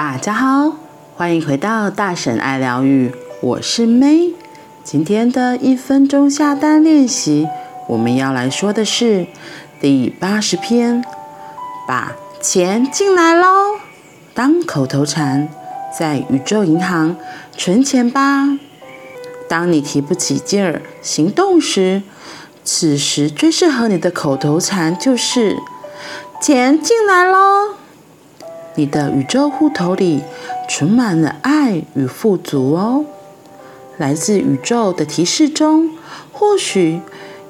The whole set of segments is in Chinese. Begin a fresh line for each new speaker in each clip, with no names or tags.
大家好，欢迎回到大婶爱疗愈，我是 May。今天的一分钟下单练习，我们要来说的是第八十篇，把钱进来喽，当口头禅，在宇宙银行存钱吧。当你提不起劲儿行动时，此时最适合你的口头禅就是“钱进来喽”。你的宇宙户头里存满了爱与富足哦。来自宇宙的提示中，或许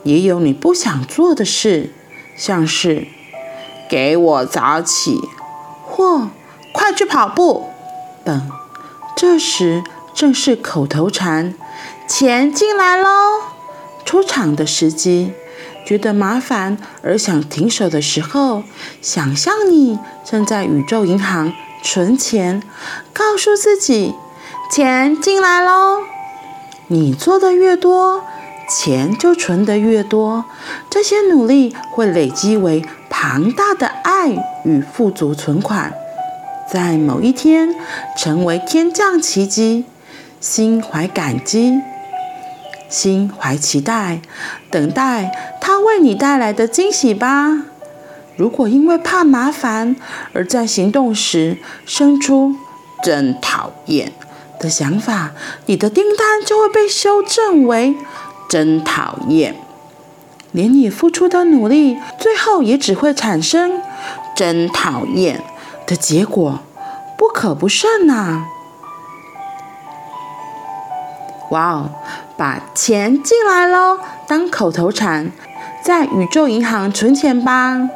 也有你不想做的事，像是“给我早起”或“快去跑步”等。这时正是口头禅“钱进来喽”出场的时机。觉得麻烦而想停手的时候，想象你正在宇宙银行存钱，告诉自己：“钱进来喽！”你做的越多，钱就存得越多。这些努力会累积为庞大的爱与富足存款，在某一天成为天降奇迹。心怀感激。心怀期待，等待他为你带来的惊喜吧。如果因为怕麻烦而在行动时生出“真讨厌”的想法，你的订单就会被修正为“真讨厌”。连你付出的努力，最后也只会产生“真讨厌”的结果，不可不慎呐。哇哦！把钱进来喽，当口头禅，在宇宙银行存钱吧。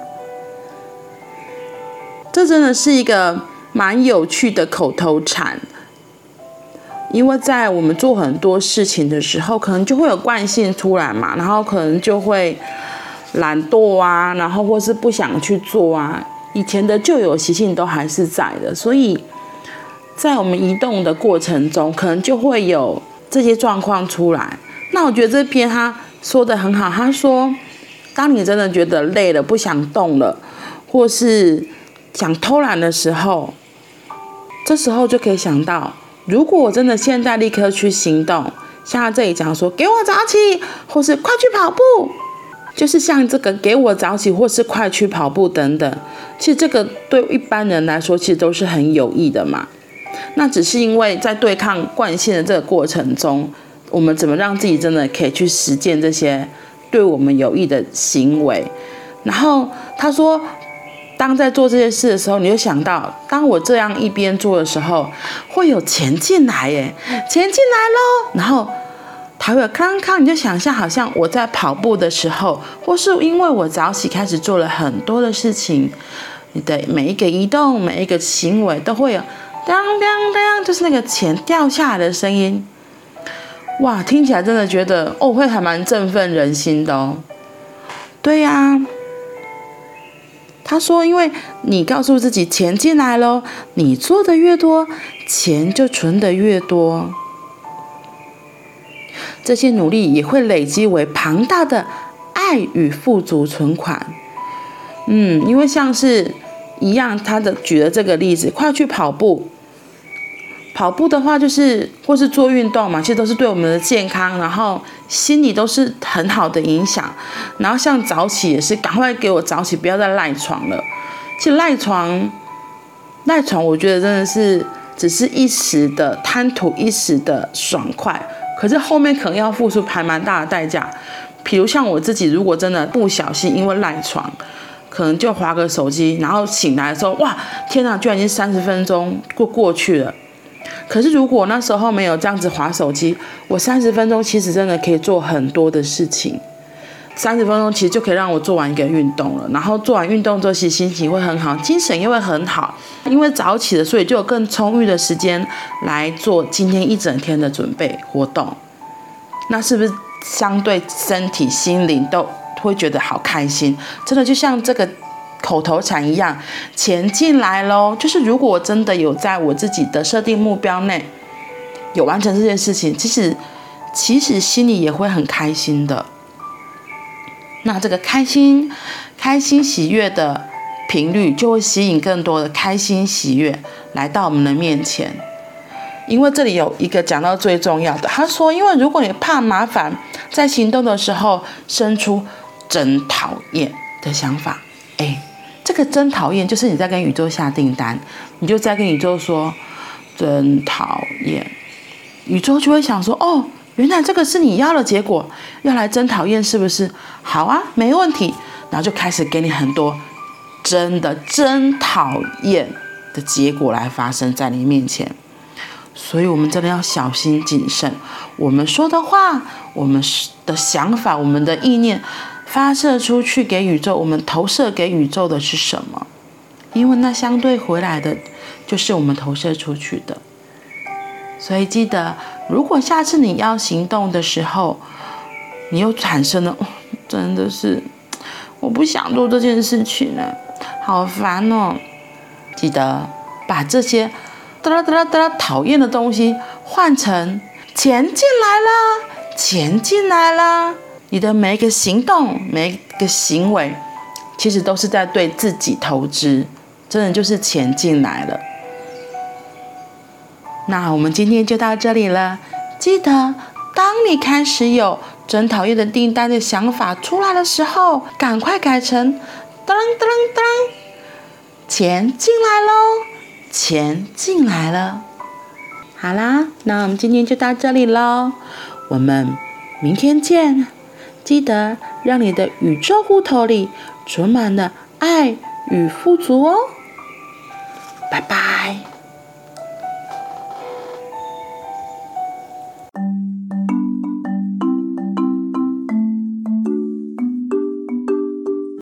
这真的是一个蛮有趣的口头禅，因为在我们做很多事情的时候，可能就会有惯性出来嘛，然后可能就会懒惰啊，然后或是不想去做啊，以前的旧有习性都还是在的，所以在我们移动的过程中，可能就会有。这些状况出来，那我觉得这篇他说的很好。他说，当你真的觉得累了、不想动了，或是想偷懒的时候，这时候就可以想到，如果我真的现在立刻去行动，像他这里讲说，给我早起，或是快去跑步，就是像这个给我早起，或是快去跑步等等，其实这个对一般人来说，其实都是很有益的嘛。那只是因为在对抗惯性的这个过程中，我们怎么让自己真的可以去实践这些对我们有益的行为？然后他说，当在做这些事的时候，你就想到，当我这样一边做的时候，会有钱进来耶，钱进来喽。然后他会有康康，你就想象好像我在跑步的时候，或是因为我早起开始做了很多的事情，你的每一个移动、每一个行为都会有。当当当，就是那个钱掉下来的声音，哇，听起来真的觉得哦，会还蛮振奋人心的哦。对呀，他说，因为你告诉自己钱进来喽，你做的越多，钱就存的越多，这些努力也会累积为庞大的爱与富足存款。嗯，因为像是。一样，他的举了这个例子，快去跑步。跑步的话，就是或是做运动嘛，其实都是对我们的健康，然后心理都是很好的影响。然后像早起也是，赶快给我早起，不要再赖床了。其实赖床，赖床，我觉得真的是只是一时的贪图一时的爽快，可是后面可能要付出还蛮大的代价。比如像我自己，如果真的不小心因为赖床。可能就滑个手机，然后醒来的时候，哇，天哪，居然已经三十分钟过过去了。可是如果那时候没有这样子划手机，我三十分钟其实真的可以做很多的事情。三十分钟其实就可以让我做完一个运动了，然后做完运动之后，其实心情会很好，精神也会很好。因为早起了，所以就有更充裕的时间来做今天一整天的准备活动。那是不是相对身体、心灵都？会觉得好开心，真的就像这个口头禅一样，钱进来喽。就是如果我真的有在我自己的设定目标内有完成这件事情，其实其实心里也会很开心的。那这个开心、开心、喜悦的频率，就会吸引更多的开心喜悦来到我们的面前。因为这里有一个讲到最重要的，他说，因为如果你怕麻烦，在行动的时候生出真讨厌的想法，哎，这个真讨厌就是你在跟宇宙下订单，你就在跟宇宙说真讨厌，宇宙就会想说，哦，原来这个是你要的结果，要来真讨厌是不是？好啊，没问题，然后就开始给你很多真的真讨厌的结果来发生在你面前。所以，我们真的要小心谨慎。我们说的话，我们的想法，我们的意念，发射出去给宇宙，我们投射给宇宙的是什么？因为那相对回来的，就是我们投射出去的。所以，记得，如果下次你要行动的时候，你又产生了，真的是，我不想做这件事情了，好烦哦。记得把这些。哒啦哒啦哒啦！讨厌的东西换成钱进来了，钱进来了。你的每一个行动，每一个行为，其实都是在对自己投资，真的就是钱进来了。那我们今天就到这里了。记得，当你开始有真讨厌的订单的想法出来的时候，赶快改成当当当，钱进来喽。钱进来了，好啦，那我们今天就到这里喽，我们明天见。记得让你的宇宙户头里充满了爱与富足哦，拜拜。